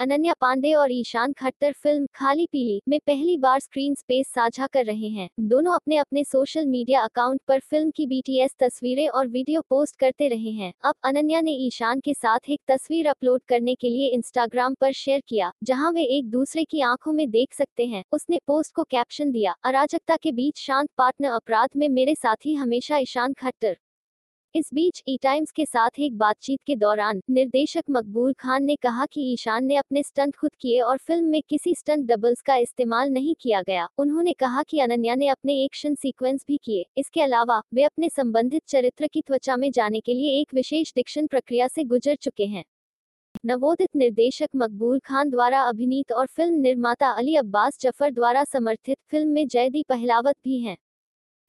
अनन्या पांडे और ईशान खट्टर फ़िल्म खाली पीली में पहली बार स्क्रीन स्पेस साझा कर रहे हैं। दोनों अपने अपने सोशल मीडिया अकाउंट पर फ़िल्म की बीटीएस तस्वीरें और वीडियो पोस्ट करते रहे हैं। अब अनन्या ने ईशान के साथ एक तस्वीर अपलोड करने के लिए इंस्टाग्राम पर शेयर किया, जहाँ वे एक दूसरे की आँखों में देख सकते हैं। उसने पोस्ट को कैप्शन दिया, अराजकता के बीच शांत पार्टनर अपराध में मेरे साथी हमेशा ईशान खट्टर। इस बीच, ई टाइम्स के साथ एक बातचीत के दौरान, निर्देशक मकबूल खान ने कहा कि ईशान ने अपने स्टंट खुद किए और फ़िल्म में किसी स्टंट डबल्स का इस्तेमाल नहीं किया गया। उन्होंने कहा कि अनन्या ने अपने एक्शन सीक्वेंस भी किए। इसके अलावा, वे अपने संबंधित चरित्र की त्वचा में जाने के लिए एक विशेष दिक्शन प्रक्रिया से गुजर चुके हैं। नवोदित निर्देशक मकबूल खान द्वारा अभिनीत और फ़िल्म निर्माता अली अब्बास ज़फ़र द्वारा समर्थित फ़िल्म में जयदी पहलावत भी हैं।